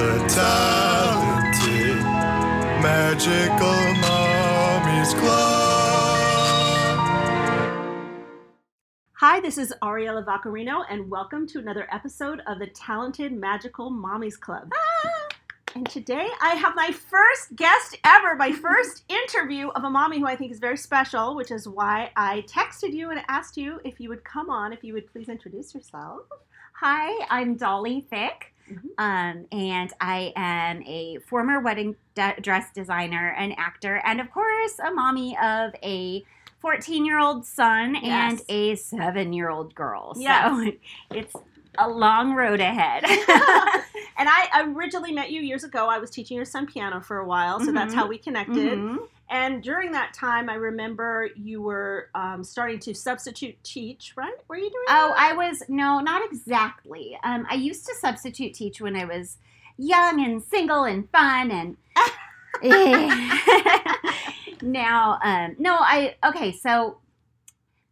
The talented magical Mommy's club. Hi, this is Ariella Vaccarino, and welcome to another episode of the Talented Magical Mommy's Club. Ah! And today I have my first guest ever, my first interview of a mommy who I think is very special, which is why I texted you and asked you if you would come on, if you would please introduce yourself. Hi, I'm Dolly Thicke, Mhm. um, and I am a former wedding de- dress designer and actor, and of course, a mommy of a 14 year old son and a seven year old girl. Yes. So it's a long road ahead. And I originally met you years ago. I was teaching your son piano for a while, so that's Mhm. how we connected. Mhm. And during that time, I remember you were um, starting to substitute teach, right? Were you doing Oh, that? I was no, not exactly. Um, I used to substitute teach when I was young and single and fun and. now, um, no, I okay. So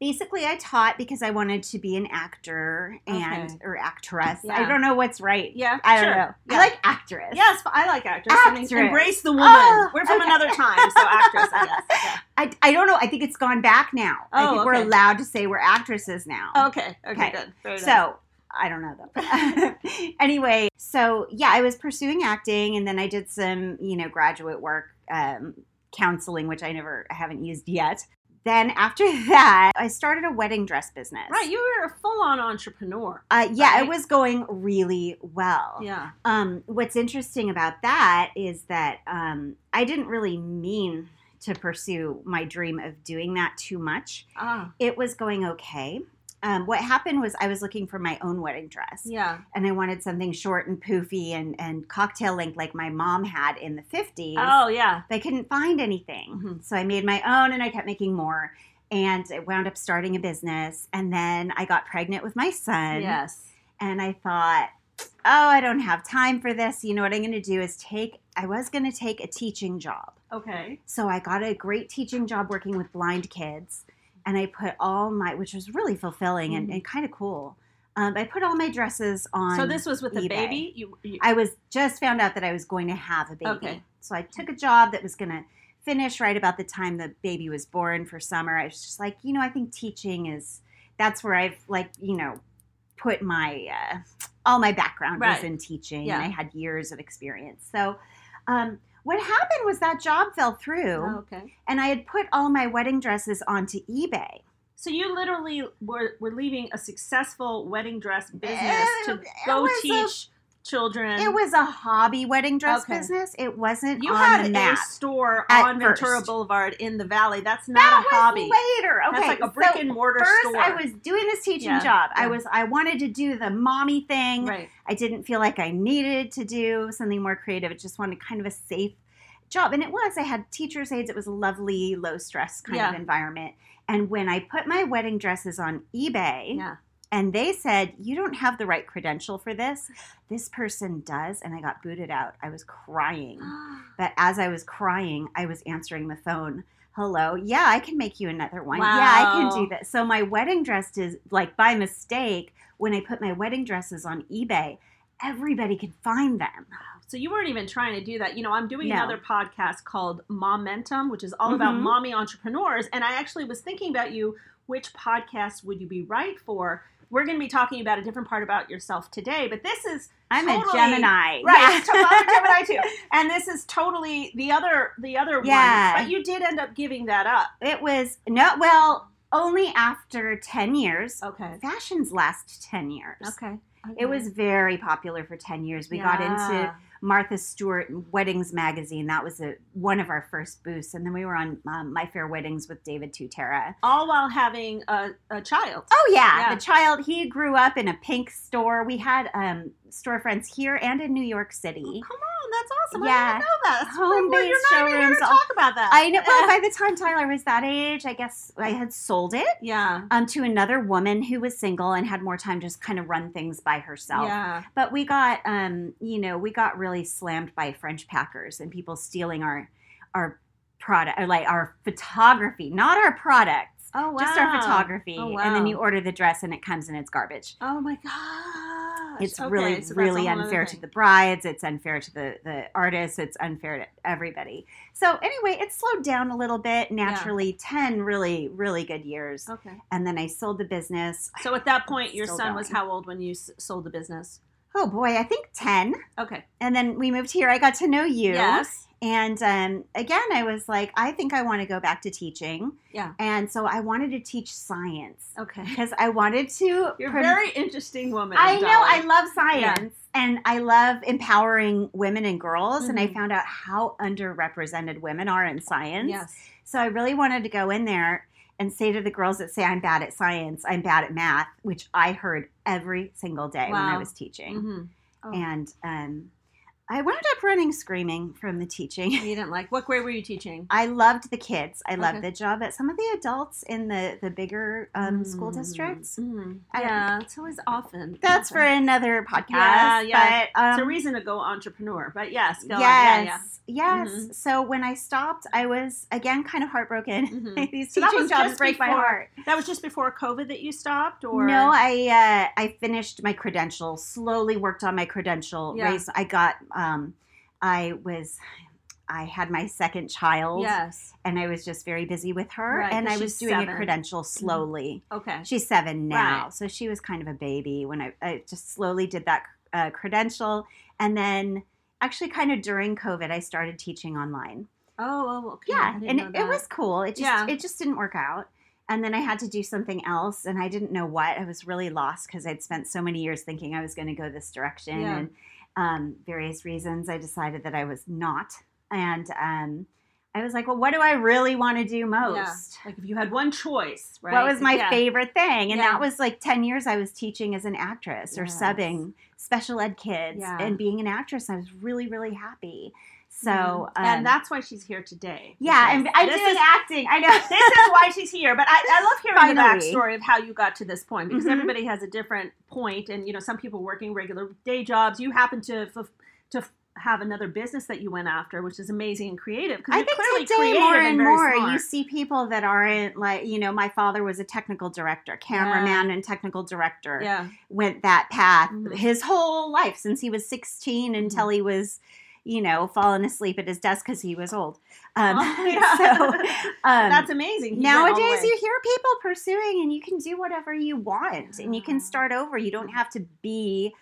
basically, I taught because I wanted to be an actor and Okay. or actress. Yeah. I don't know what's right. Yeah, I don't sure. know. Yeah. I like actress. Yes, I like actress. I Actress. embrace the woman. Oh, We're from okay. another time, so actress, I guess. Yeah. I, I don't know. I think it's gone back now. I Oh, think we're allowed to say we're actresses now. Okay, okay, Okay. good. Very nice. So I don't know though. anyway, so yeah, I was pursuing acting, and then I did some, you know, graduate work, um, counseling, which I never I haven't used yet. Then after that, I started a wedding dress business. right, you were a full-on entrepreneur. Uh, yeah, right? it was going really well. Yeah. Um, what's interesting about that is that um, I didn't really mean to pursue my dream of doing that too much. Ah, It was going okay. Um, what happened was I was looking for my own wedding dress yeah. and I wanted something short and poofy and, and cocktail length like my mom had in the 50s. Oh, yeah. But I couldn't find anything. Mhm. So I made my own and I kept making more. And it wound up starting a business. And then I got pregnant with my son. Yes. And I thought, oh, I don't have time for this. You know what I'm going to do is take, I was going to take a teaching job. Okay. So I got a great teaching job working with blind kids, and I put all my, which was really fulfilling and, Mhm. and kind of cool. Um, I put all my dresses on. So this was with eBay. baby? You, you I was just found out that I was going to have a baby. Okay. So I took a job that was going to finish right about the time the baby was born for summer. I was just like, you know, I think teaching is that's where I've like, you know, put my uh, all my background Right. was in teaching Yeah. and I had years of experience. So um, what happened was that job fell through Oh, okay. and I had put all my wedding dresses onto eBay. So you literally were, were leaving a successful wedding dress business to Eh, go teach children. It was a hobby wedding dress Okay. business. It wasn't you on had the a map. store on Ventura. Boulevard in the valley. That's not that a was hobby. later. Okay, That's like a brick so and mortar first store. I was doing this teaching Yeah, job. yeah. I was I wanted to do the mommy thing. right. I didn't feel like I needed to do something more creative. I just wanted kind of a safe job. And it was. I had teacher's aides. It was a lovely, low stress kind Yeah. of environment. And when I put my wedding dresses on eBay Yeah. And they said, You don't have the right credential for this, this person does. And I got booted out. I was crying. But as I was crying, I was answering the phone. Hello. Yeah, I can make you another one. Yeah, I can do that. So my wedding dress is like by mistake when I put my wedding dresses on eBay, everybody could find them. So you weren't even trying to do that. You know, I'm doing No. another podcast called Momentum, which is all about Mhm. mommy entrepreneurs. And I actually was thinking about you. Which podcast would you be right for? We're going to be talking about a different part about yourself today, but this is I'm Totally. a Gemini. right. Yeah. I'm a Gemini too, and this is totally the other the other Yeah. one. But you did end up giving that up. It was no well, only after 10 years. Okay. Fashions last 10 years. Okay. It was very popular for 10 years. We got into Martha Stewart Weddings magazine. That was a, one of our first boosts. And then we were on um, My Fair Weddings with David Tutera. all while having a, a child. Oh, yeah. Yeah. The child, he grew up in a pink store. We had um, storefronts here and in New York City. Come on, that's awesome. I Yeah. didn't know that. Home-based pretty weird. You're not even here to showrooms, all- talk about that. I know. Well, by the time Tyler was that age, I guess I had sold it yeah. um, to another woman who was single and had more time just kind of run things by herself. Yeah. But we got, um, you know, we got really slammed by French packers and people stealing our, our product, or like our photography, not our products, Oh wow. just our oh, photography. Oh, And then you order the dress and it comes and it's garbage. Oh my god. It's Okay, really, so really unfair to the brides. It's unfair to the, the artists. It's unfair to everybody. So anyway, it slowed down a little bit. Naturally, ten really, really good years, Okay. and then I sold the business. So at that point, your son was how old when you s- sold the business? Oh boy, I think ten. Okay. And then we moved here. I got to know you. Yes. And um, again, I was like, I think I want to go back to teaching. Yeah. And so I wanted to teach science Okay. because I wanted to. You're a prom- very interesting woman. I know. I love science. And I love empowering women and girls. And I Mhm. found out how underrepresented women are in science. Yes. So I really wanted to go in there and say to the girls that say, I'm bad at science, I'm bad at math, which I heard every single day when I was teaching. hmm Oh. And um, I wound up running screaming from the teaching. You didn't like. What grade were you teaching? I loved the kids. I loved Okay. the job. But some of the adults in the the bigger um, school districts. Mhm. Yeah, it's always often. That's for another podcast. Yeah, yeah. But, um, It's a reason to go entrepreneur. But yes, yes, Yeah, yes. Mhm. So when I stopped, I was again kind of heartbroken. Mhm. These So teaching jobs break my heart. That was just before COVID that you stopped, or No, I uh, I finished my credential. Slowly worked on my credential. Yeah. Raised. I got. Um, I was. I had my second child. yes. And I was just very busy with her, Right, and I was doing seven. Mm-hmm. a credential slowly. Okay. She's seven now, Right. so she was kind of a baby when I, I just slowly did that uh, credential, and then actually, kind of during COVID, I started teaching online. Oh, oh, okay. Yeah, and it, it was cool. It just Yeah. it just didn't work out, and then I had to do something else, and I didn't know what. I was really lost because I'd spent so many years thinking I was going to go this direction, Yeah. and um, various reasons, I decided that I was not, and um, I was like, well, what do I really want to do most? Yeah. Like if you had one choice, right? What was my Yeah. favorite thing? And Yeah. that was like 10 years I was teaching as an actress or Yes. subbing special ed kids and being an actress. I was really, really happy. So, Mhm. um, and that's why she's here today. yeah, and I did is- acting. I know. this is why she's here. But I, I love hearing the backstory of how you got to this point because Mhm. everybody has a different point, and you know, some people working regular day jobs. You happen to f- to f- have another business that you went after, which is amazing and creative. I think today more and and more smart. you see people that aren't like you know my father was a technical director, cameraman and technical director. yeah, Went that path Mhm. his whole life since he was 16 Mm-hmm. until he was you know fallen asleep at his desk because he was old. Um, Oh, yeah. so um, that's amazing. He went all the Nowadays, you hear people pursuing, and you can do whatever you want, and you can start over. You don't have to be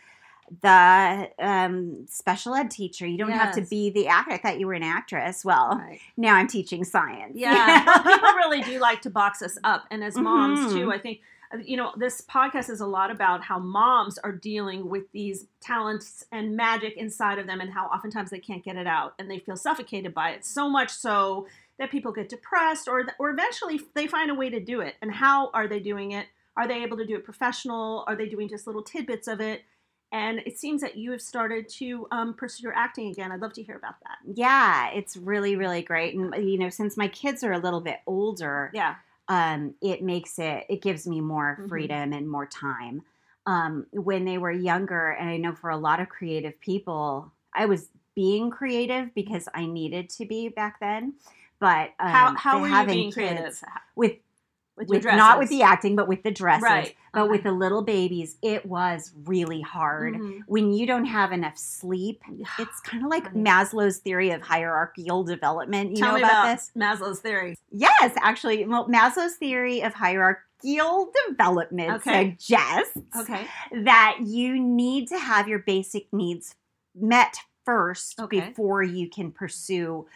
the um, special ed teacher. You don't have to be the actor. I thought you were an actress. Well, Right. now I'm teaching science. Yeah, well, people really do like to box us up, and as moms Mhm. too. I think you know this podcast is a lot about how moms are dealing with these talents and magic inside of them, and how oftentimes they can't get it out, and they feel suffocated by it. So much so that people get depressed, or or eventually they find a way to do it. And how are they doing it? Are they able to do it professional? Are they doing just little tidbits of it? And it seems that you have started to um, pursue your acting again. I'd love to hear about that. yeah, it's really, really great. And you know, since my kids are a little bit older, Yeah. Um, it makes it it gives me more Mhm. freedom and more time. Um, when they were younger, and I know for a lot of creative people, I was being creative because I needed to be back then. But um, How how were you being kids creative? with with with not with the acting, but with the dresses. Right. But Okay. with the little babies, it was really hard. Mhm. When you don't have enough sleep, it's kind of like Maslow's theory of hierarchical development. You Tell know about, about this? Maslow's theory. Yes, actually, well, Maslow's theory of hierarchical development Okay. suggests Okay. that you need to have your basic needs met first Okay. before you can pursue.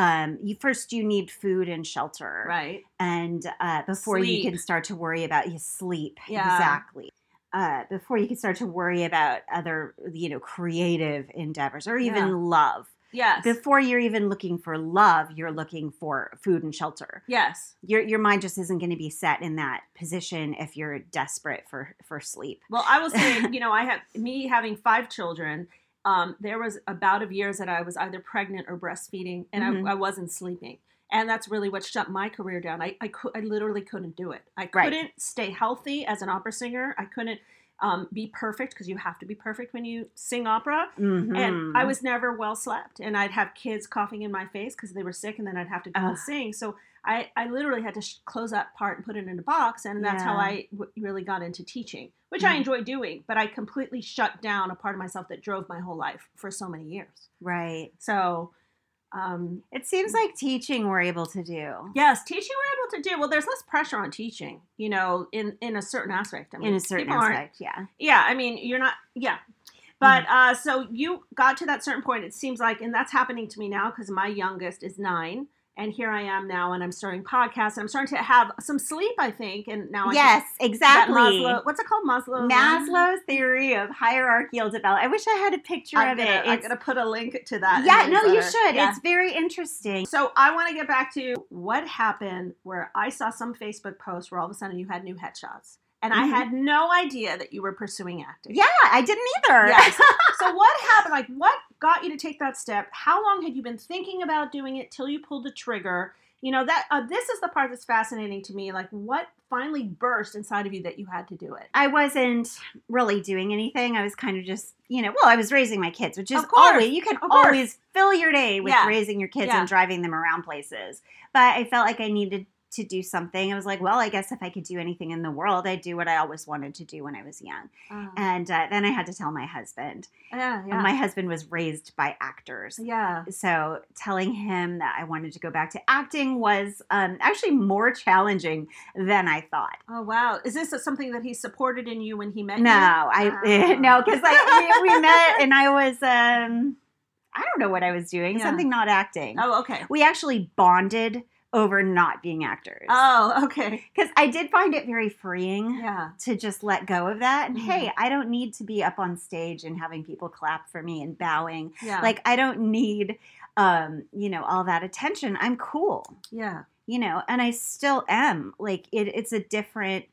Um, you first you need food and shelter, Right. and uh, before you can start to worry about your sleep, Yeah. exactly. Uh, before you can start to worry about other, you know, creative endeavors or even Yeah. love. Yes. Before you're even looking for love, you're looking for food and shelter yes. your your mind just isn't going to be set in that position if you're desperate for for sleep. Well, I will say, you know, I have me having five children. Um, there was about a bout of years that I was either pregnant or breastfeeding, and Mhm. I, I wasn't sleeping. And that's really what shut my career down. I, I, could, I literally couldn't do it. I couldn't stay healthy as an opera singer. I couldn't. um, be perfect because you have to be perfect when you sing opera. Mhm. And I was never well slept, and I'd have kids coughing in my face because they were sick, and then I'd have to go and sing. So I, I literally had to sh- close that part and put it in a box, and that's how Yeah. I w- really got into teaching, which I Mhm. enjoy doing. But I completely shut down a part of myself that drove my whole life for so many years. right. So, um, It seems like teaching we're able to do yes, teaching we're able to do well. There's less pressure on teaching, you know, in in a certain aspect. I mean, in a certain aspect. Yeah. yeah, I mean, you're not. Yeah, but uh, so you got to that certain point. It seems like, and that's happening to me now because my youngest is nine, and here I am now, and I'm starting podcasts. And I'm starting to have some sleep, I think, and now I yes, exactly. Maslow. What's it called, Maslow? Maslow's theory of hierarchical development. I wish I had a picture I'm of gonna, it. I'm It's- gonna put a link to that. yeah, no, you should. Yeah. It's very interesting. So I want to get back to what happened where I saw some Facebook post where all of a sudden you had new headshots. And I Mhm. had no idea that you were pursuing acting. Yeah, I didn't either. Yes. so what happened? Like, what got you to take that step? How long had you been thinking about doing it till you pulled the trigger? You know that uh, this is the part that's fascinating to me. Like, what finally burst inside of you that you had to do it? I wasn't really doing anything. I was kind of just, you know, well, I was raising my kids, which is always, you can always fill your day with Yeah. raising your kids Yeah. and driving them around places. But I felt like I needed to do something. I was like, well, I guess if I could do anything in the world, I'd do what I always wanted to do when I was young. And uh, then I had to tell my husband. yeah, yeah, My husband was raised by actors. yeah. So telling him that I wanted to go back to acting was um, actually more challenging than I thought. Oh wow! Is this something that he supported in you when he met you? No, you? I Ah. no, because like we, we met and I was um I don't know what I was doing, Yeah. something not acting. Oh, okay. We actually bonded over not being actors Oh, okay. because I did find it very freeing Yeah. to just let go of that. And Mhm. hey, I don't need to be up on stage and having people clap for me and bowing. Yeah. Like I don't need um you know all that attention. I'm cool. yeah. you know and i still am like it, it's a different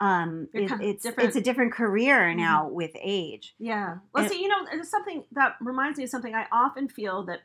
um it- it's different. it's a different career Mhm. now with age Yeah. Well, And- see, you know, there's something that reminds me of something I often feel that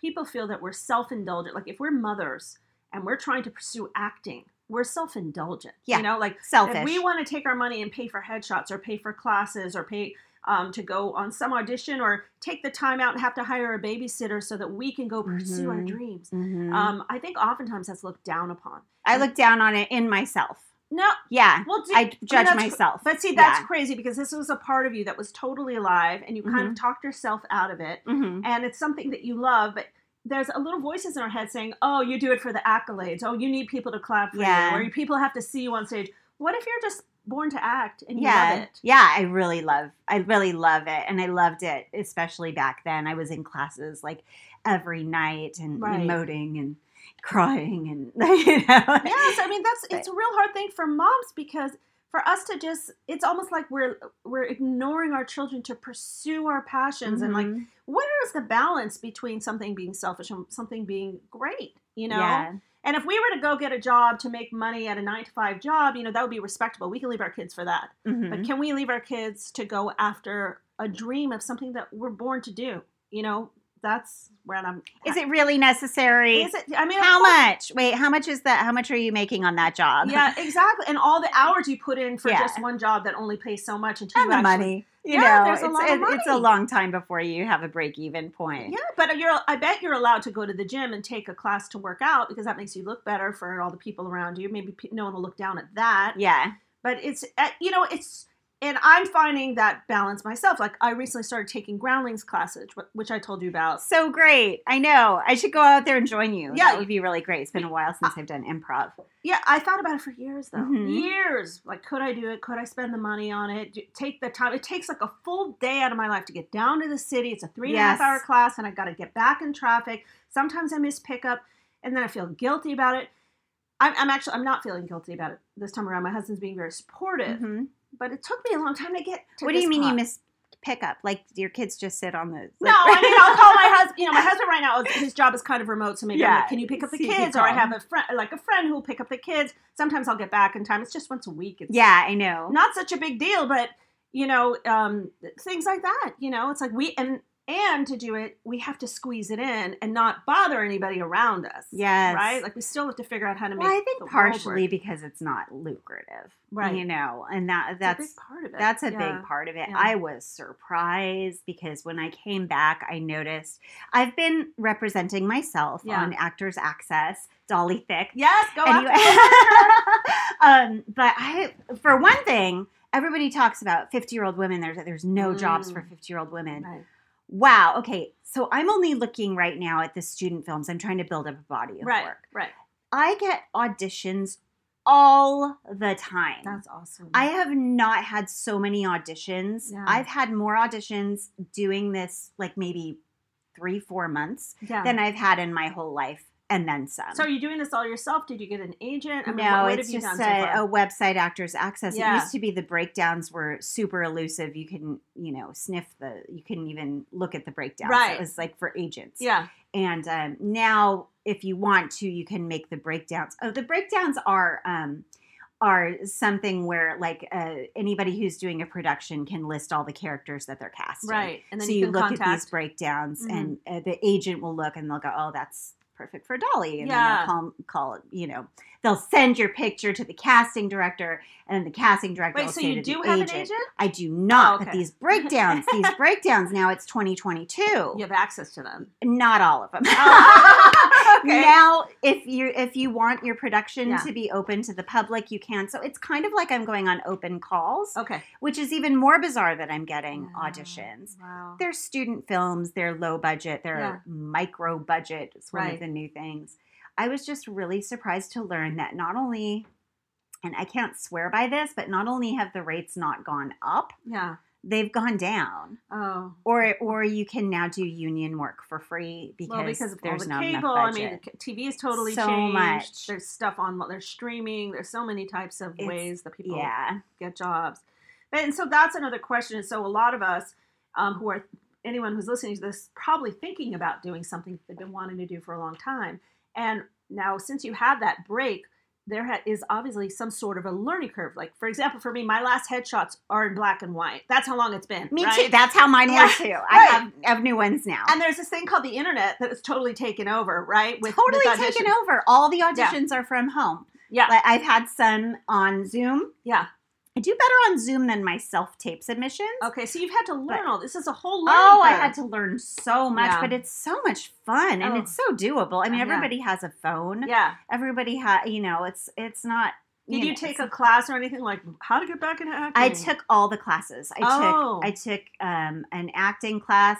people feel that we're self indulgent. Like if we're mothers and we're trying to pursue acting, we're self indulgent. Yeah. You know, like selfish if we want to take our money and pay for headshots or pay for classes or pay um, to go on some audition or take the time out and have to hire a babysitter so that we can go pursue our Mhm. dreams. Mhm. Um, I think oftentimes that's looked down upon. i look down on it in myself No, yeah well, do, i judge myself But see, that's Yeah. crazy because this was a part of you that was totally alive and you kind Mm-hmm. of talked yourself out of it. Mhm. And it's something that you love, but there's a little voices in our head saying, oh, you do it for the accolades. Oh, you need people to clap for Yeah. you. Or people have to see you on stage. What if you're just born to act and you yeah love it? yeah i really love i really love it and i loved it especially back then i was in classes like every night and Right. emoting and crying and you know Yes, I mean that's it's a real hard thing for moms because for us to just it's almost like we're we're ignoring our children to pursue our passions and like Mhm. where is the balance between something being selfish and something being great you know? Yeah. And if we were to go get a job to make money at a nine to five job you know that would be respectable. We can leave our kids for that. Mhm. but can we leave our kids to go after a dream of something that we're born to do you know that's where i'm is it really necessary is it i mean How much? Wait, how much is that? How much are you making on that job? yeah exactly and all the hours you put in for Yeah. just one job that only pays so much until and you the actually money. You Yeah, know, there's a it's, lot of it- it's a long time before you have a break even point. Yeah, but you're I bet you're allowed to go to the gym and take a class to work out because that makes you look better for all the people around you. Maybe no one will look down at that. Yeah. But it's uh, you know it's and I'm finding that balance myself. Like I recently started taking groundlings classes, which I told you about. So great. I know. I should go out there and join you. Yeah. That would be really great. It's been a while since I've done improv. Yeah, I thought about it for years though. Mhm. Years. Like could I do it? Could I spend the money on it? Take the time. It takes like a full day out of my life to get down to the city. It's a three and a half hour class and I got to get back in traffic. Sometimes I miss pickup and then I feel guilty about it. I'm, I'm actually I'm not feeling guilty about it this time around. My husband's being very supportive, Mhm. But it took me a long time to get to What do you mean you miss pickup? Like your kids just sit on the. No, I mean I'll call my husband. You know, my husband right now his job is kind of remote, so maybe I'm Yeah, like, can you pick up the kids? Or I have a friend, like a friend who will pick up the kids. Sometimes I'll get back in time. It's just once a week. It's Yeah, I know. not such a big deal, but you know, um, things like that. You know, it's like we and and to do it, we have to squeeze it in and not bother anybody around us. Yes. Right? Like we still have to figure out how to make Well, I think partially because it's not lucrative, Right. You know, and that that's big part of it. That's a Yeah. big part of it. Yeah. I was surprised because when I came back, I noticed I've been representing myself Yeah. on Actors Access, Dolly Thicke. Yes, go Anyway. um, but I, for one thing, everybody talks about 50 year old women. There's, there's no jobs for Mm. 50 year old women. Right. Wow. Okay. So I'm only looking right now at the student films. I'm trying to build up a body of Right. work. Right. I get auditions all the time. That's awesome. I have not had so many auditions. Yeah. I've had more auditions doing this like maybe three, four months yeah. than I've had in my whole life, and then some. so are you doing this all yourself? Did you get an agent? I mean, no, what, what it's have you just done a, so a website, Actors Access. Yeah. It used to be the breakdowns were super elusive. You couldn't, you know, sniff the. You couldn't even look at the breakdowns. Right. It was like for agents. yeah. And um, now, if you want to, you can make the breakdowns. Oh, the breakdowns are um, are something where like uh, anybody who's doing a production can list all the characters that they're casting. Right. And then so you, you, can look contact. at these breakdowns, Mhm. and uh, the agent will look and they'll go, "Oh, that's perfect for Dolly," and Yeah. then they'll call, call. You know, they'll send your picture to the casting director, and the casting director Wait, so you do have agent, an agent? I do not. Oh, But these breakdowns, these breakdowns. Now it's 2022. You have access to them. Not all of them. Oh, okay. Now, if you if you want your production Yeah. to be open to the public, you can. So it's kind of like I'm going on open calls, Okay. which is even more bizarre that I'm getting Yeah. auditions. Wow. They're student films, they're low budget, they're Yeah. micro budget. It's one Right. of the new things. I was just really surprised to learn that not only and I can't swear by this, but not only have the rates not gone up, Yeah. they've gone down. Oh. Or or you can now do union work for free because, well, because there's the not cable. enough I budget. mean, TV is totally So changed. much. There's stuff on. There's streaming. There's so many types of It's- ways that people yeah. get jobs. But, and so that's another question. And So a lot of us um, who are anyone who's listening to this probably thinking about doing something they've been wanting to do for a long time. And now since you had that break, there ha- is obviously some sort of a learning curve. Like for example, for me, my last headshots are in black and white. That's how long it's been. Me right? too. That's how mine Yeah. were too. I Right. have, have new ones now. And there's this thing called the internet that has totally taken over, right? With totally with taken over. All the auditions are from home. Yeah, Like I've had some on Zoom. yeah. I do better on Zoom than my self tape submissions. Okay, so you've had to learn But- all this. Is a whole learning Oh, I had to learn so much, Yeah. but it's so much fun and Oh. it's so doable. I mean, Yeah. everybody has a phone. Yeah. Everybody has, you know, it's it's not. Did you know, take a class or anything like how to get back into acting? I took all the classes. I Oh. took I took um, an acting class.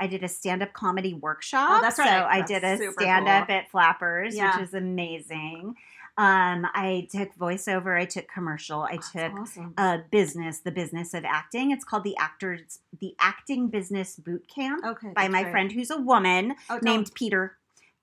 I did a stand up comedy workshop. Oh, that's right. So I did a stand up cool. at Flappers, Yeah. which is amazing. Um, I took voiceover. I took commercial. I That's took awesome. uh, business, the business of acting. It's called the actors, the acting business boot camp Okay. by my great. friend who's a woman Oh, named Peter,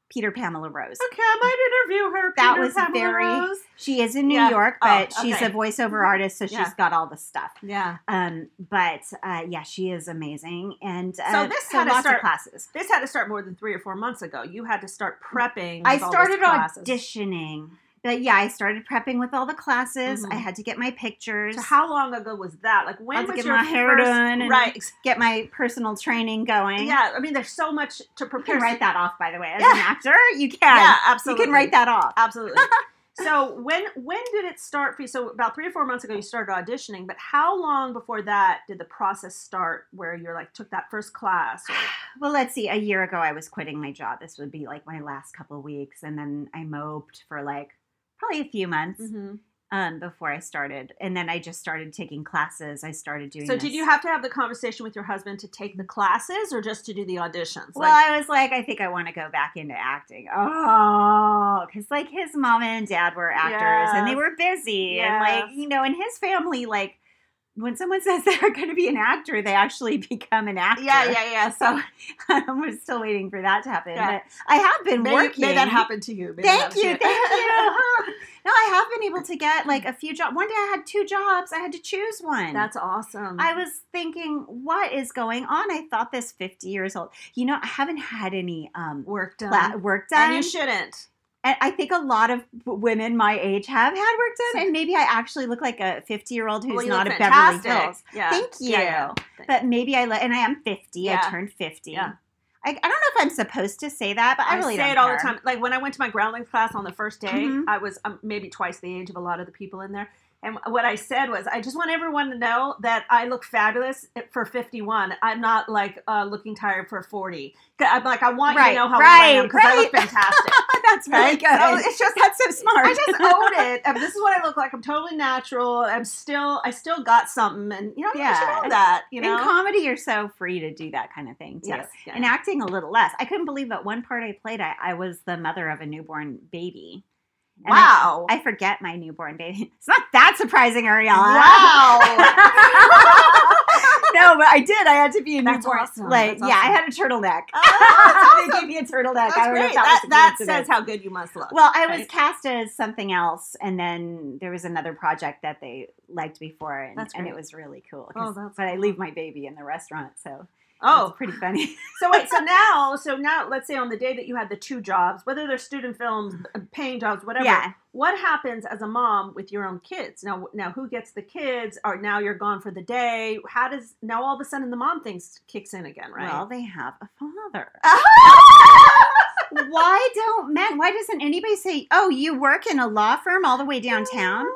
Peter Pamela Rose. Okay, I might interview her. That Peter was Pamela very- Rose. She is in New Yeah. York, Oh, but she's a voiceover artist, so she's Yeah. got all the stuff. Yeah. Um, but uh, yeah, she is amazing, and uh, So this had to start- classes. This had to start more than three or four months ago. You had to start prepping. I with all these started auditioning, but yeah, I started prepping with all the classes. Mhm. I had to get my pictures, So how long ago was that? Like when had to was get your my hair first, done and- Right. get my personal training going. Yeah. I mean, there's so much to prepare. you can write that off. By the way, as Yeah. an actor, you can. Yeah, absolutely. you can write that off. Absolutely. so when when did it start for you? So about three or four months ago, you started auditioning. But how long before that did the process start, where you're like took that first class? Or, Well, let's see. A year ago, I was quitting my job. This would be like my last couple weeks, and then I moped for like probably a few months Mhm. um, before I started, and then I just started taking classes. I started doing. So did you have to have the conversation with your husband to take the classes, or just to do the auditions? Well, I was like, I think I want to go back into acting. Oh, because like his mom and dad were actors, and they were busy, and like you know, in his family, like when someone says they're going to be an actor, they actually become an actor. yeah, yeah, yeah. So I'm still waiting for that to happen. Yeah. But I have been may, working. may that happen to you. May Thank you, thank you. no, I have been able to get like a few jobs. One day I had two jobs. I had to choose one. That's awesome. I was thinking, what is going on? I thought this 50 years old. You know, I haven't had any um work done, cla- work done. and you shouldn't. And I think a lot of women my age have had work done, and maybe I actually look like a 50 year old who's Well, not a look Beverly. Hills. Yeah. Thank you. Yeah, yeah. But maybe I, le- and I am 50. Yeah. I turned 50. Yeah. I, I don't know if I'm supposed to say that, but I, I, really say it all care. the time. Like when I went to my groundlings class on the first day, Mhm. I was um, maybe twice the age of a lot of the people in there. And what I said was, I just want everyone to know that I look fabulous for 51. I'm not like uh, looking tired for 40. I'm like, I want you to know how old I am right, because I look fantastic. That's really Right? good. So it's just That's so smart. I just own it. And this is what I look like. I'm totally natural. I'm still, I still got something, and you know, you Yeah. should know that. You know, In comedy, you're so free to do that kind of thing too. yes, yeah. In acting, a little less. I couldn't believe that one part I played, I, I was the mother of a newborn baby. And wow. I, forget my newborn baby. It's not that surprising, Ariella. Wow. no, but I did. I had to be a That's newborn. awesome. Like, That's yeah, I had a turtleneck. Oh, they gave me a turtleneck. That's I don't know great. if That, that says how good you must look. Well, I was right? cast as something else, and then there was another project that they liked before, and, and it was really cool. Oh, but I leave my baby in the restaurant, so oh, it's pretty funny. so wait, so now, so now, let's say on the day that you had the two jobs, whether they're student films, paying jobs, whatever. Yeah. What happens as a mom with your own kids? Now, now who gets the kids? Or now you're gone for the day. How does now all of a sudden the mom thing kicks in again, right? Well, they have a father. why don't men? Why doesn't anybody say, "Oh, you work in a law firm all the way downtown"?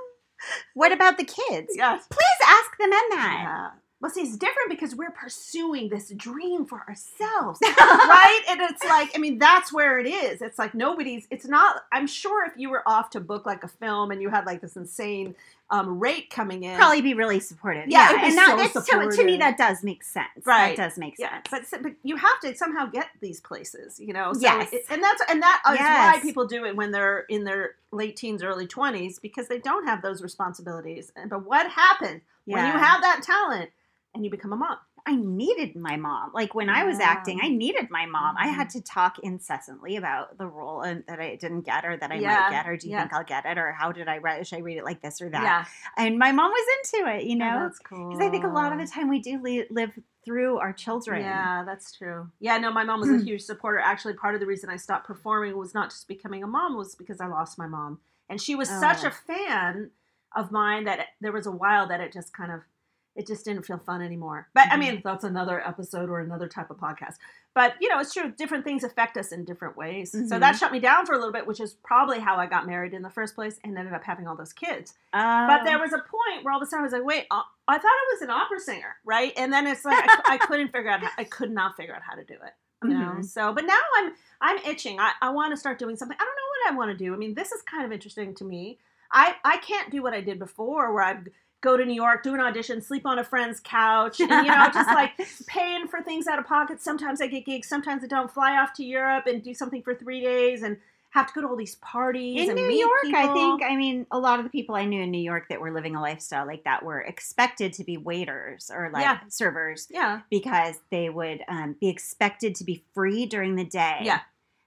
What about the kids? yes. Please ask the men that. Yeah. Well, see, it's different because we're pursuing this dream for ourselves, right? And it's like, I mean, that's where it is. It's like nobody's. It's not. I'm sure if you were off to book like a film and you had like this insane um, rate coming in, Probably be really supportive. Yeah, Yeah, and that, so it's- to, to me that does make sense. Right. That does make Yeah, sense. but, but you have to somehow get these places, you know. So Yes. it- and that's and that is why people do it when they're in their late teens, early twenties, because they don't have those responsibilities. But what happened when you have that talent and you become a mom? I needed my mom. Like when I was acting, I needed my mom. I Mhm. had to talk incessantly about the role and that I didn't get or that I Yeah, might get or do you yeah. think I'll get it or how did I write? Should I read it like this or that? Yeah, And my mom was into it, you Oh, know, that's cool. because I think a lot of the time we do li- live through our children. Yeah, that's true. Yeah, no, my mom was a huge supporter. Actually, part of the reason I stopped performing was not just becoming a mom, was because I lost my mom. And she was such Oh. a fan of mine that it- there was a while that it just kind of it just didn't feel fun anymore. But I mean, that's another episode or another type of podcast. But you know, it's true. Different things affect us in different ways. So Mhm. that shut me down for a little bit, which is probably how I got married in the first place and ended up having all those kids. Oh. But there was a point where all of a sudden I was like, wait, uh, I thought I was an opera singer, right? And then it's like I, I couldn't figure out, how, I could not figure out how to do it, you know. Mhm. So, but now I'm I'm itching. I, I want to start doing something. I don't know what I want to do. I mean, this is kind of interesting to me. I I can't do what I did before, where I go to New York, do an audition, sleep on a friend's couch, and you know, just like paying for things out of pocket. Sometimes I get gigs, sometimes I don't. Fly off to Europe and do something for three days, and have to go to all these parties in New York, I think. I mean, a lot of the people I knew in New York that were living a lifestyle like that were expected to be waiters or like Yeah. servers Yeah. because they would um, be expected to be free during the day. Yeah.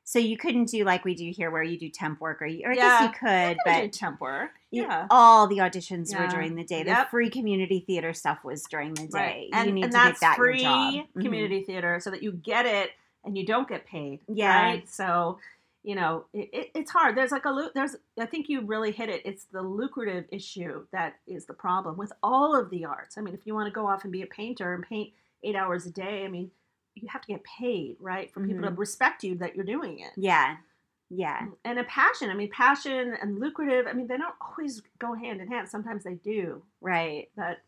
So you couldn't do like we do here, where you do temp work, or, you, or I guess you could, but temp work. you- Yeah. all the auditions were during the day. The Yep. free community theater stuff was during the day. Right. You And, need and to that's that free community mm-hmm. theater so that you get it and you don't get paid. Yeah. Right. So, you know, it, it, it's hard. There's like a, there's, I think you really hit it. It's the lucrative issue that is the problem with all of the arts. I mean, if you want to go off and be a painter and paint eight hours a day, I mean, you have to get paid, right? For people to Mhm. respect you that you're doing it. Yeah. Yeah. And a passion. I mean, passion and lucrative, I mean, they don't always go hand in hand. Sometimes they do. Right. But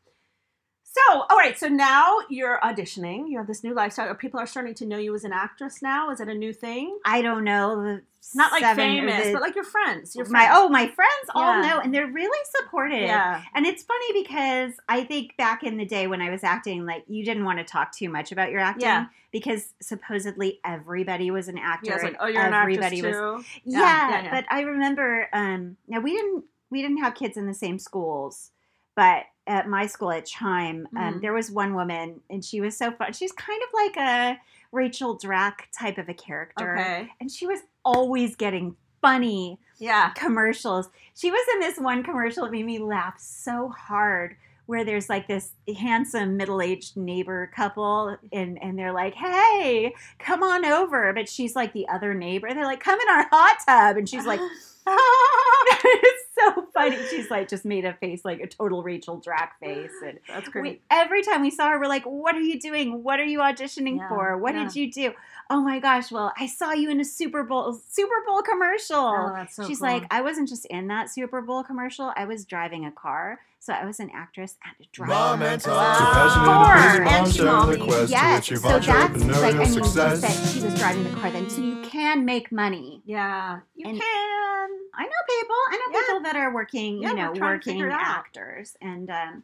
so, all right. So now you're auditioning. You have this new lifestyle. People are starting to know you as an actress now. Is it a new thing? I don't know. Not like famous, the- but like your friends. Your my oh my friends all know and they're really supportive yeah, and it's funny because i think back in the day when i was acting like you didn't want to talk too much about your acting Yeah. because supposedly everybody was an actor yeah. Like, oh, you're an actress everybody was too. yeah, Yeah, yeah, yeah. but i remember um now we didn't we didn't have kids in the same schools but at my school at chime um, Mhm. there was one woman and she was so fun she's kind of like a Rachel Dratch type of a character Okay. and she was always getting funny Yeah. commercials. She was in this one commercial that made me laugh so hard where there's like this handsome middle-aged neighbor couple and and they're like hey come on over. But she's like the other neighbor. They're like come in our hot tub. And she's like ah! it's so funny. She's like just made a face like a total Rachel Dratch face. And That's we, great. every time we saw her we're like what are you doing? What are you auditioning Yeah, for? What yeah. did you do? Oh my gosh well i saw you in a super bowl super bowl commercial. Oh, so She's cool. like, I wasn't just in that Super Bowl commercial. I was driving a car, so I was an actress and a driver. Mom and Wow. Todd, too passionate Four. to please your mom, And sharing the mommy. to yes, so that's like, I mean, you success. said she was driving the car then, so you can make money. yeah, you And- can. I know people. I know Yeah. people that are working, Yeah, you know, we're trying to working figure it out. actors, and um,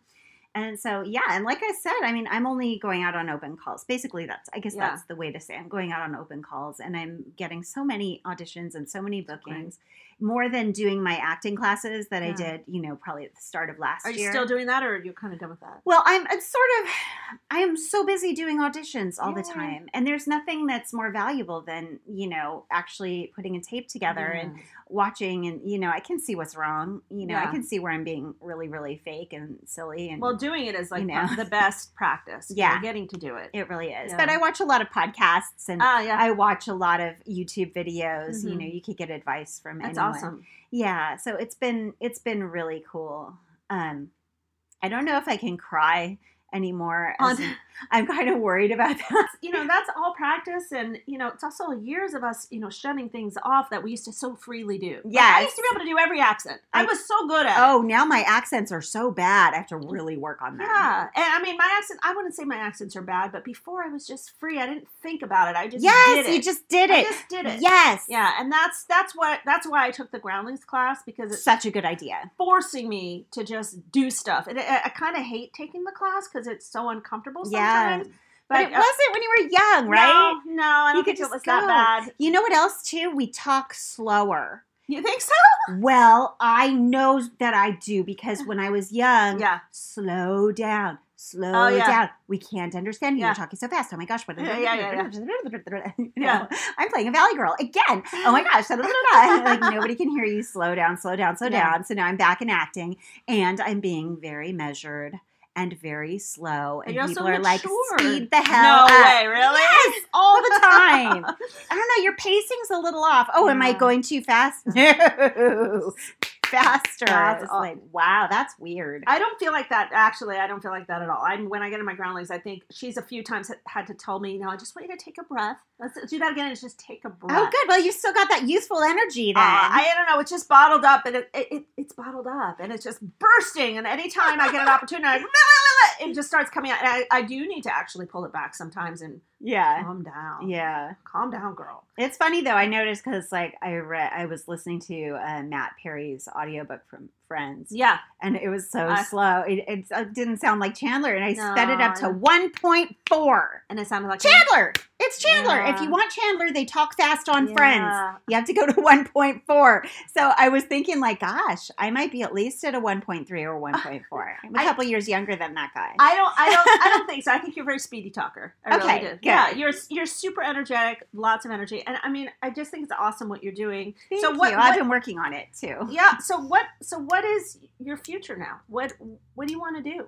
and so yeah, and like I said, I mean, I'm only going out on open calls. Basically, that's I guess Yeah. that's the way to say. I'm going out on open calls, and I'm getting so many auditions and so many bookings, more than doing my acting classes that I did, you know, probably at the start of last year. Are you year. still doing that, or are you kind of done with that? Well, I'm it's sort of I am so busy doing auditions all the time. And there's nothing that's more valuable than, you know, actually putting a tape together and watching and you know, I can see what's wrong. You know, I can see where I'm being really really fake and silly and well, doing it is like you know. the best practice. Yeah. You're getting to do it. it really is. Yeah. But I watch a lot of podcasts and Ah, yeah, I watch a lot of YouTube videos. You Mhm. know, you could get advice from that's anyone. awesome. Yeah, so it's been it's been really cool. Um I don't know if I can cry anymore. I'm kind of worried about that. you know that's all practice and you know it's also years of us you know shutting things off that we used to so freely do Like, i used to be able to do every accent i, I- was so good at oh, it Oh, now my accents are so bad. I have to really work on that. yeah and i mean my accent i wouldn't say my accents are bad but before i was just free i didn't think about it i just yes, did it you just did I it. just did it Yes. yeah and that's that's what that's why i took the groundlings class because it's Such a good idea. forcing me to just do stuff and i, I kind of hate taking the class because it's so uncomfortable Yeah. sometimes But, it uh, wasn't when you were young, right? no, no i You don't could think it was that bad You know what else too? We talk slower. you think so Well, I know that I do because when I was young, yeah slow down, slow Oh, yeah. down. We can't understand you. Yeah. You're talking so fast. Oh my gosh, what? Yeah, yeah, yeah, You Yeah. I'm playing a Valley Girl again. Oh my gosh, like nobody can hear you. Slow down, slow down, slow Yeah. down. So now I'm back in acting, and I'm being very measured and very slow, and people are like. "Speed the hell no up!" way, really? Yes, all the time. I don't know. Your pacing's a little off. Oh, am I going too fast? No, faster. That's It's all- like, wow, that's weird. I don't feel like that. Actually, I don't feel like that at all. I'm when I get in my groundlings, I think she's a few times had to tell me, you know, I just want you to take a breath. Let's do that again. And just take a breath. Oh, good. Well, you still got that youthful energy then. Uh, I don't know. It's just bottled up, and it, it, it it's bottled up, and it's just bursting. And anytime I get an opportunity, I, it just starts coming out. And I, I do need to actually pull it back sometimes and yeah. calm down. Yeah. calm down, girl. It's funny though. I noticed because like I read, I was listening to uh, Matt Perry's audiobook from Friends, Yeah, and it was so slow. It, it, uh, didn't sound like Chandler, and I sped it up to one point four. and it sounded like Chandler, it's Chandler. If you want Chandler, they talk fast on Yeah. Friends. You have to go to 1.4. So I was thinking, like, gosh, I might be at least at a 1.3 or 1.4. I'm a I- couple years younger than that guy. I don't, I don't, I don't think so. I think you're a very speedy talker. I Okay, really do. good. Yeah, you're you're super energetic, lots of energy, and I mean, I just think it's awesome what you're doing. Thank so what? you. what I've been working on it too. yeah. So what? So what is your future now? What What do you want to do?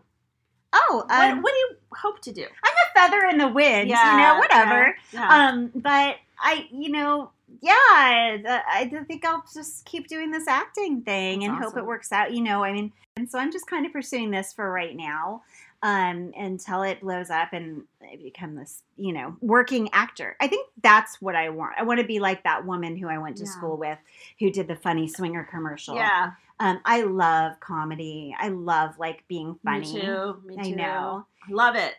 Oh, what, um, what do you hope to do? I'm a feather in the wind. you know, whatever. Yeah. yeah. Um, but I, you know, yeah, I, I think I'll just keep doing this acting thing That's and hope it works out. You know, I mean, and so I'm just kind of pursuing this for right now, um, until it blows up and I become this, you know, working actor. I think that's what I want. I want to be like that woman who I went to Yeah. school with, who did the funny swinger commercial. yeah. Um, I love comedy. I love like being funny. Me too. Me too. I know. Love it.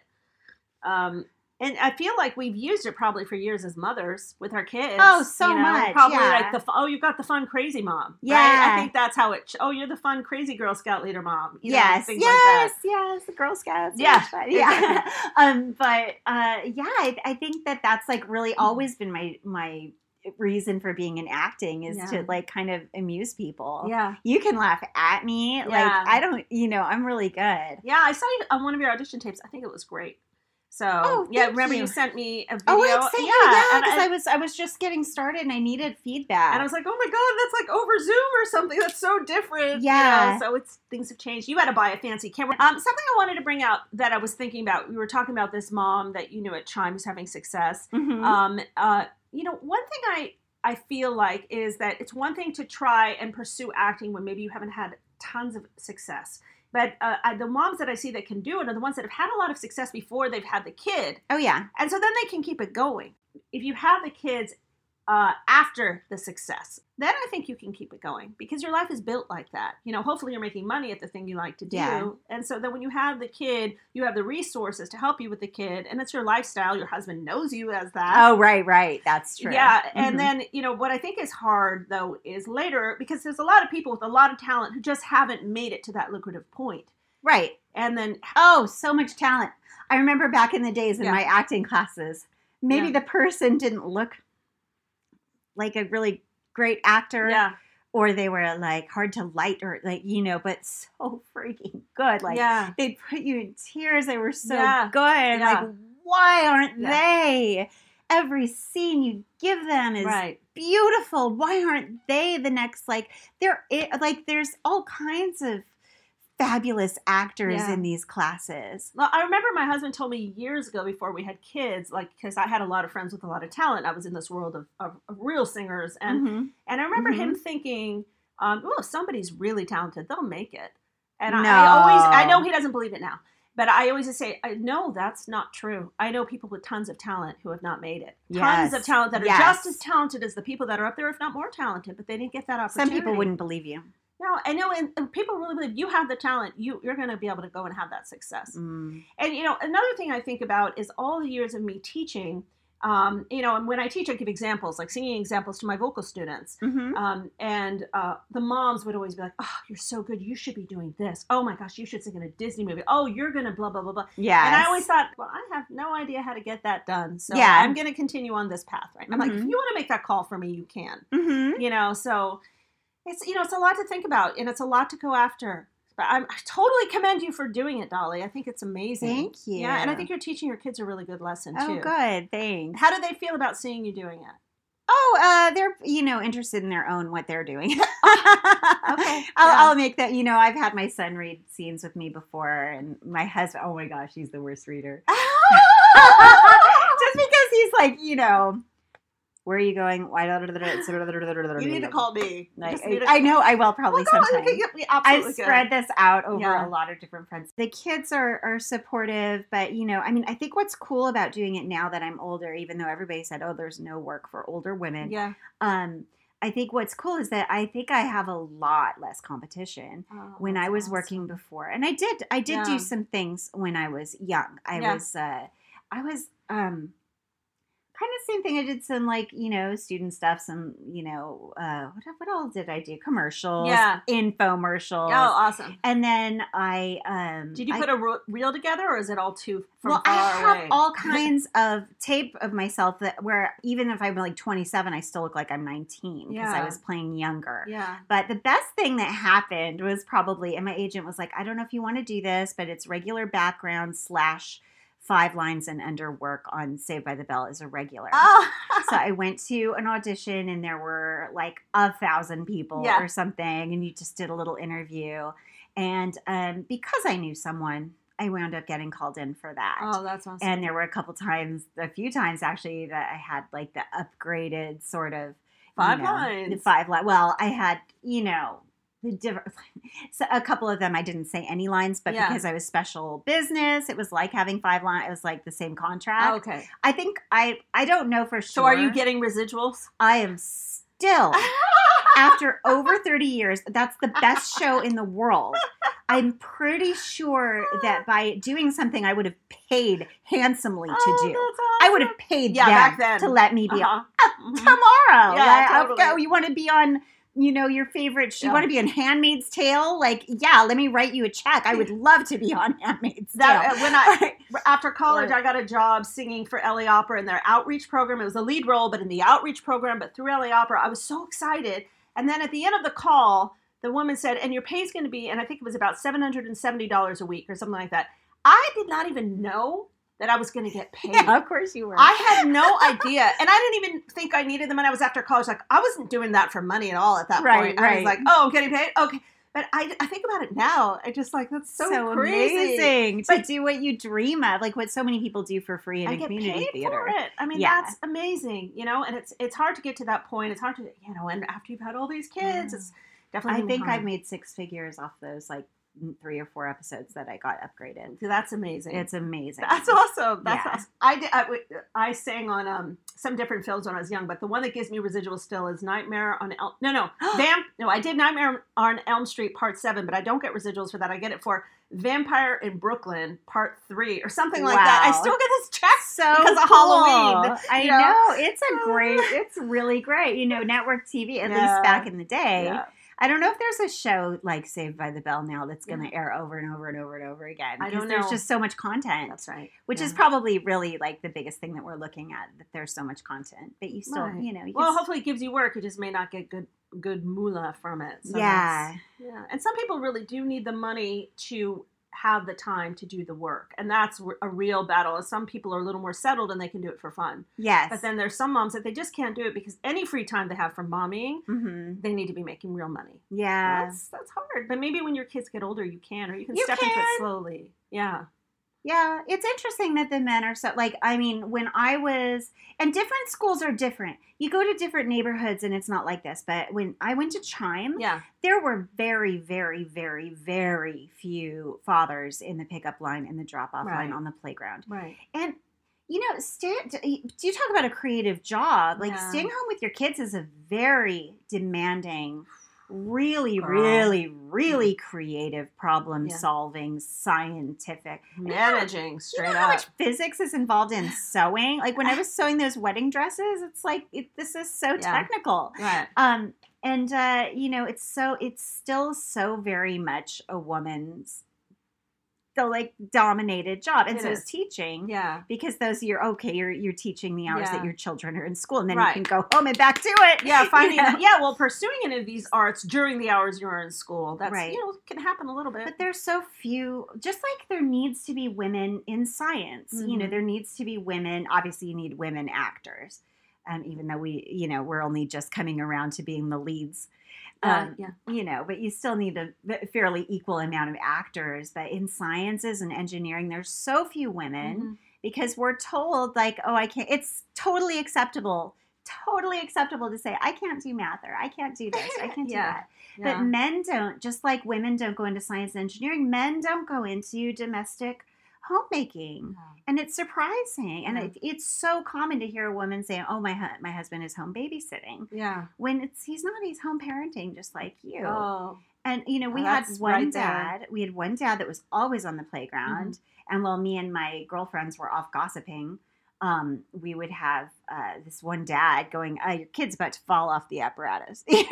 Um, and I feel like we've used it probably for years as mothers with our kids. Oh, so much, Probably yeah. like the oh, you've got the fun crazy mom. right? Yeah. I think that's how it. Oh, you're the fun crazy Girl Scout leader mom. You know, yes, things yes, like that. yes, the Girl Scouts. Yeah, yeah. um, but uh, yeah, I, I think that that's like really always been my my reason for being in acting is Yeah. to like kind of amuse people. Yeah. You can laugh at me, like Yeah. I don't, you know, I'm really good. Yeah, I saw you on one of your audition tapes. I think it was great. So Oh, yeah, remember you. you. sent me a video. Oh, wait, say yeah, because I, I was I was just getting started and I needed feedback. and I was like, oh my god, that's like over Zoom or something. That's so different. you know, Yeah. so it's things have changed. You had to buy a fancy camera. Um, something I wanted to bring out that I was thinking about. We were talking about this mom that you knew at Chime was having success. Mhm. Um, uh, you know, one thing I I feel like is that it's one thing to try and pursue acting when maybe you haven't had tons of success. But uh, I, the moms that I see that can do it are the ones that have had a lot of success before they've had the kid, oh yeah, and so then they can keep it going. If you have the kids uh, after the success, then I think you can keep it going because your life is built like that. You know, hopefully you're making money at the thing you like to do, Yeah. and so then when you have the kid, you have the resources to help you with the kid, and it's your lifestyle. Your husband knows you as that. oh right, right, that's true. Yeah, and Mhm. then you know what I think is hard though is later because there's a lot of people with a lot of talent who just haven't made it to that lucrative point, right. and then Oh, so much talent. I remember back in the days in Yeah. my acting classes, maybe Yeah. the person didn't look like a really great actor yeah, or they were like hard to light or like you know, but so freaking good. Like yeah, they'd put you in tears. They were so Yeah. good. Yeah. Like, why aren't they? Every scene you give them is right, beautiful. Why aren't they the next? Like, there, like, there's all kinds of fabulous actors Yeah. in these classes. Well, I remember my husband told me years ago before we had kids, like because I had a lot of friends with a lot of talent. I was in this world of, of, of real singers, and Mhm. and I remember Mm-hmm. him thinking, um, "Oh, if somebody's really talented, they'll make it." And No. I, I always, I know he doesn't believe it now, but I always just say, I, "No, that's not true." I know people with tons of talent who have not made it. Tons Yes. of talent that are Yes. just as talented as the people that are up there, if not more talented, but they didn't get that opportunity. Some people wouldn't believe you. No, I know, and, and people really believe you have the talent. You you're going to be able to go and have that success. Mm. And you know, another thing I think about is all the years of me teaching. Um, you know, and when I teach, I give examples, like singing examples to my vocal students. Mhm. Um, and uh, the moms would always be like, "Oh, you're so good. You should be doing this. Oh my gosh, you should sing in a Disney movie. Oh, you're gonna blah blah blah blah." Yes. And I always thought, well, I have no idea how to get that done, so Yeah. I'm gonna continue on this path. Right? I'm like, if Mhm. you want to make that call for me, you can. Mhm. You know, so it's you know, it's a lot to think about, and it's a lot to go after. But I'm, I totally commend you for doing it, Dolly. I think it's amazing. Thank you. Yeah, and I think you're teaching your kids a really good lesson too. Oh, good. Thanks. How do they feel about seeing you doing it? Oh, uh, they're you know interested in their own what they're doing. okay, Okay, I'll, yeah. I'll make that. You know, I've had my son read scenes with me before, and my husband. Oh my gosh, he's the worst reader. Just because he's like, you know, where are you going? Why? You need to call me. Like, to- I know I will probably Well, sometime. yeah, I've good. spread this out over Yeah. a lot of different friends. The kids are are supportive, but you know, I mean, I think what's cool about doing it now that I'm older, even though everybody said, "Oh, there's no work for older women," Yeah. um, I think what's cool is that I think I have a lot less competition Oh, when I was awesome. working before, and I did I did Yeah. do some things when I was young. I Yeah. was uh, I was um, kind of same thing. I did some like you know student stuff, some you know uh, what what all did I do? Commercials, Yeah. infomercials. Oh, awesome. And then I um Did you I- put a reel together, or is it all too from well, I have away? all kinds of tape of myself that where even if I'm like 27, I still look like I'm 19 because I was playing younger. yeah. But the best thing that happened was probably, and my agent was like, I don't know if you want to do this, but it's regular background slash five lines and under work on Saved by the Bell as a regular. Oh. so I went to an audition and there were like a thousand people Yeah. or something, and you just did a little interview. And um, because I knew someone, I wound up getting called in for that. oh, that's awesome. And there were a couple times, a few times actually, that I had like the upgraded sort of Five you know, lines. Five line. Well, I had you know the different. So a couple of them I didn't say any lines, but Yeah. because I was special business, it was like having five lines. It was like the same contract. Oh, okay. I think I I don't know for sure. So are you getting residuals? I am still after over 30 years, that's the best show in the world. I'm pretty sure that by doing something I would have paid handsomely to Oh, do. that's I would have paid Yeah, back then. to let me be on Uh-huh. Mhm. tomorrow. Yeah, Like, totally. go. You want to be on, you know, your favorite. You Yeah. want to be in Handmaid's Tale? Like, yeah, let me write you a check. I would love to be on Handmaid's That, Tale. when I after college, I got a job singing for LA Opera in their outreach program. It was a lead role, but in the outreach program, but through LA Opera, I was so excited. And then at the end of the call, the woman said, "And your pay is going to be," and I think it was about seven hundred and seventy dollars a week or something like that. I did not even know that I was going to get paid. Yeah, of course you were. I had no idea, and I didn't even think I needed the money. I was after college, like I wasn't doing that for money at all at that Right, point. I was like, "Oh, I'm getting paid, okay." But I, I think about it now. I just like that's so, crazy. amazing to But- do what you dream of, like what so many people do for free in I a get community paid theater. for it. I mean, Yeah. that's amazing, you know. And it's it's hard to get to that point. It's hard to, you know, and after you've had all these kids, Yeah. it's definitely. I think hard. I've made six figures off those like three or four episodes that I got upgraded. That's amazing. It's amazing. That's awesome. That's Yeah. awesome. I did. I, I sang on um, some different films when I was young, but the one that gives me residual still is Nightmare on Elm. No, no, Vamp. No, I did Nightmare on Elm Street Part Seven, but I don't get residuals for that. I get it for Vampire in Brooklyn Part Three or something like that. I still get this check. so because of. Halloween, I know. know? it's a great. It's really great. You know, network TV. At Yeah. least back in the day. Yeah. I don't know if there's a show like Saved by the Bell now that's going to air over and over and over and over again. I because don't There's just so much content, That's right. which is probably really like the biggest thing that we're looking at. That there's so much content, but you still, Right. you know, you Well, hopefully it gives you work. You just may not get good good moolah from it. So yeah, Yeah, and some people really do need the money to have the time to do the work, and that's a real battle. And some people are a little more settled and they can do it for fun. yes, But then there's some moms that they just can't do it because any free time they have from mommying, hmm they need to be making real money. yeah, That's that's hard. But maybe when your kids get older, you can, or you can You step into it slowly. Yeah. Yeah, it's interesting that the men are so like I mean, when I was and different schools are different. You go to different neighborhoods and it's not like this, but when I went to Chime, Yeah. there were very very very very few fathers in the pickup line and the drop-off Right. line on the playground. Right. And you know, stay, do you talk about a creative job? Like Yeah. staying home with your kids is a very demanding, really, Girl. really, really creative problem Yeah. solving, scientific. Managing You straight know how up. much physics is involved in sewing? Like when I was sewing those wedding dresses, it's like it, this is so Yeah. technical. Right. Um, and uh, you know, it's so it's still so very much a woman's the like dominated job, and It so is teaching. Yeah. Because those you're okay, you're you're teaching the hours Yeah. that your children are in school, and then Right. you can go home and back to it. Yeah, finding You know? Yeah, well, pursuing any of these arts during the hours you're in school, that's Right. you know can happen a little bit. But there's so few, just like there needs to be women in science. You know, Mhm. there needs to be women. Obviously, you need women actors. Um, even though we, you know, we're only just coming around to being the leads. Uh, Um, yeah. You know, but you still need a fairly equal amount of actors. But in sciences and engineering, there's so few women Mhm. because we're told, like, oh, I can't, it's totally acceptable. Totally acceptable to say, I can't do math or I can't do this, I can't do Yeah. that. Yeah. But men don't, just like women don't go into science and engineering, men don't go into domestic homemaking. And it's surprising. And it, it's so common to hear a woman say, Oh, my, hu- my husband is home babysitting. yeah. When it's he's not, he's home parenting just like you. Oh. And you know, we Oh, had one right there. dad. We had one dad that was always on the playground. Mm-hmm. And while me and my girlfriends were off gossiping, um, we would have uh, this one dad going, uh, "Your kid's about to fall off the apparatus." right,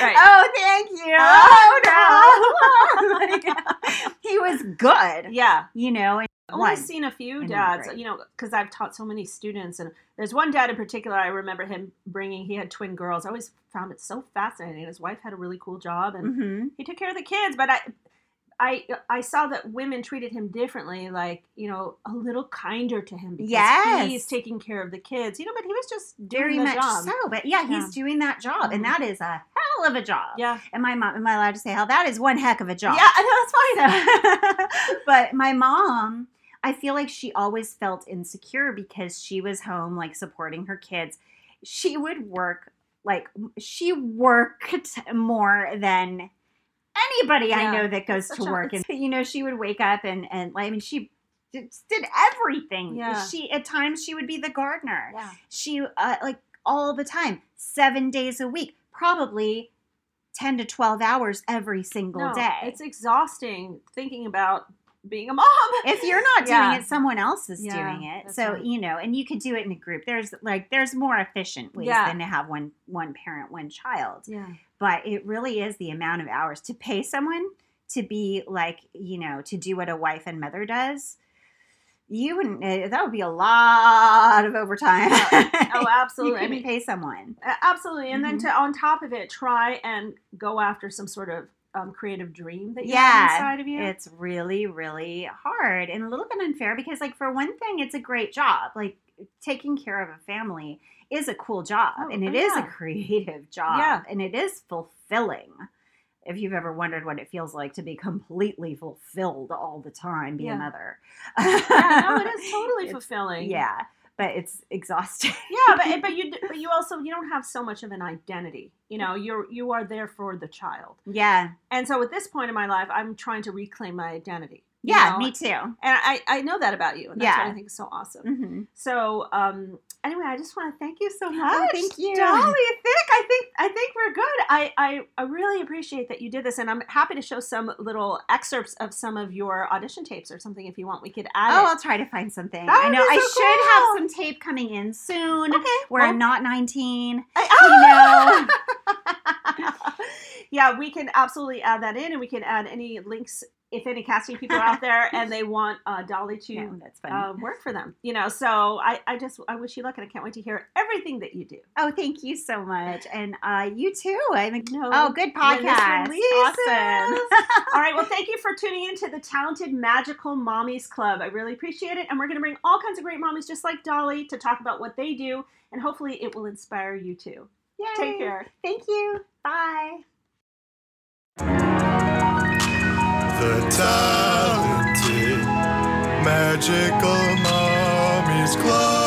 right. Oh, thank you. Oh, no! Like, he was good, Yeah. you know. And I've only one. seen a few dads, you know, because I've taught so many students, and there's one dad in particular I remember him bringing. He had twin girls. I always found it so fascinating. His wife had a really cool job, and Mhm. he took care of the kids. But I, I, I saw that women treated him differently, like you know, a little kinder to him because Yes. he's taking care of the kids. You know, but he was just doing very much job. so. But yeah, he's doing that job, and Mhm. that is a hell of a job. Yeah, And my mom, am I allowed to say hell? That is one heck of a job. yeah, I know that's fine. but my mom, I feel like she always felt insecure because she was home, like supporting her kids. She would work, like, she worked more than anybody I know that goes Such to work. And, you know, she would wake up and, and like, I mean, she did, did everything. Yeah. She, at times, she would be the gardener yeah, she uh, like all the time seven days a week probably 10 to 12 hours every single no, day it's exhausting thinking about being a mom. if you're not doing Yeah. it someone else is Yeah, doing it so right. you know and you could do it in a group there's like there's more efficient ways Yeah. than to have one one parent one child yeah, but it really is the amount of hours to pay someone to be like you know to do what a wife and mother does you wouldn't uh, that would be a lot of overtime oh, absolutely. you I mean, pay someone Uh, Absolutely. And then Mhm. to on top of it, try and go after some sort of um, creative dream that you Yeah, have inside of you. It's really, really hard and a little bit unfair because, like, for one thing, it's a great job. Like, taking care of a family is a cool job Oh, and oh, it is yeah. a creative job Yeah. and it is fulfilling. If you've ever wondered what it feels like to be completely fulfilled all the time, be Yeah. a mother. yeah, no, it is totally It's- fulfilling. Yeah, but it's exhausting. yeah, but but you but you also you don't have so much of an identity. You know, you're you are there for the child. yeah, And so at this point in my life, I'm trying to reclaim my identity. you yeah, know? me too. And I, I know that about you. And that's what Yeah. I think is so awesome. hmm So um, anyway, I just want to thank you so oh, much. thank you. Dolly Thicke. I think I think we're good. I, I I really appreciate that you did this, and I'm happy to show some little excerpts of some of your audition tapes or something if you want. We could add Oh, it. I'll try to find something. That I know be I so should cool. have some tape coming in soon. Okay, Where well- I'm not 19. I- yeah, we can absolutely add that in, and we can add any links if any casting people are out there and they want uh, Dolly to Yeah, uh, work for them. You know, so I, I just I wish you luck, and I can't wait to hear everything that you do. oh, thank you so much. And uh, you too. I think, No, oh, good podcast. Awesome. All right, well, thank you for tuning in to the Talented Magical Mommies Club. I really appreciate it, and we're going to bring all kinds of great mommies just like Dolly to talk about what they do, and hopefully, it will inspire you too. Yay. Take care. Thank you. Bye. The talented magical Mommy's club.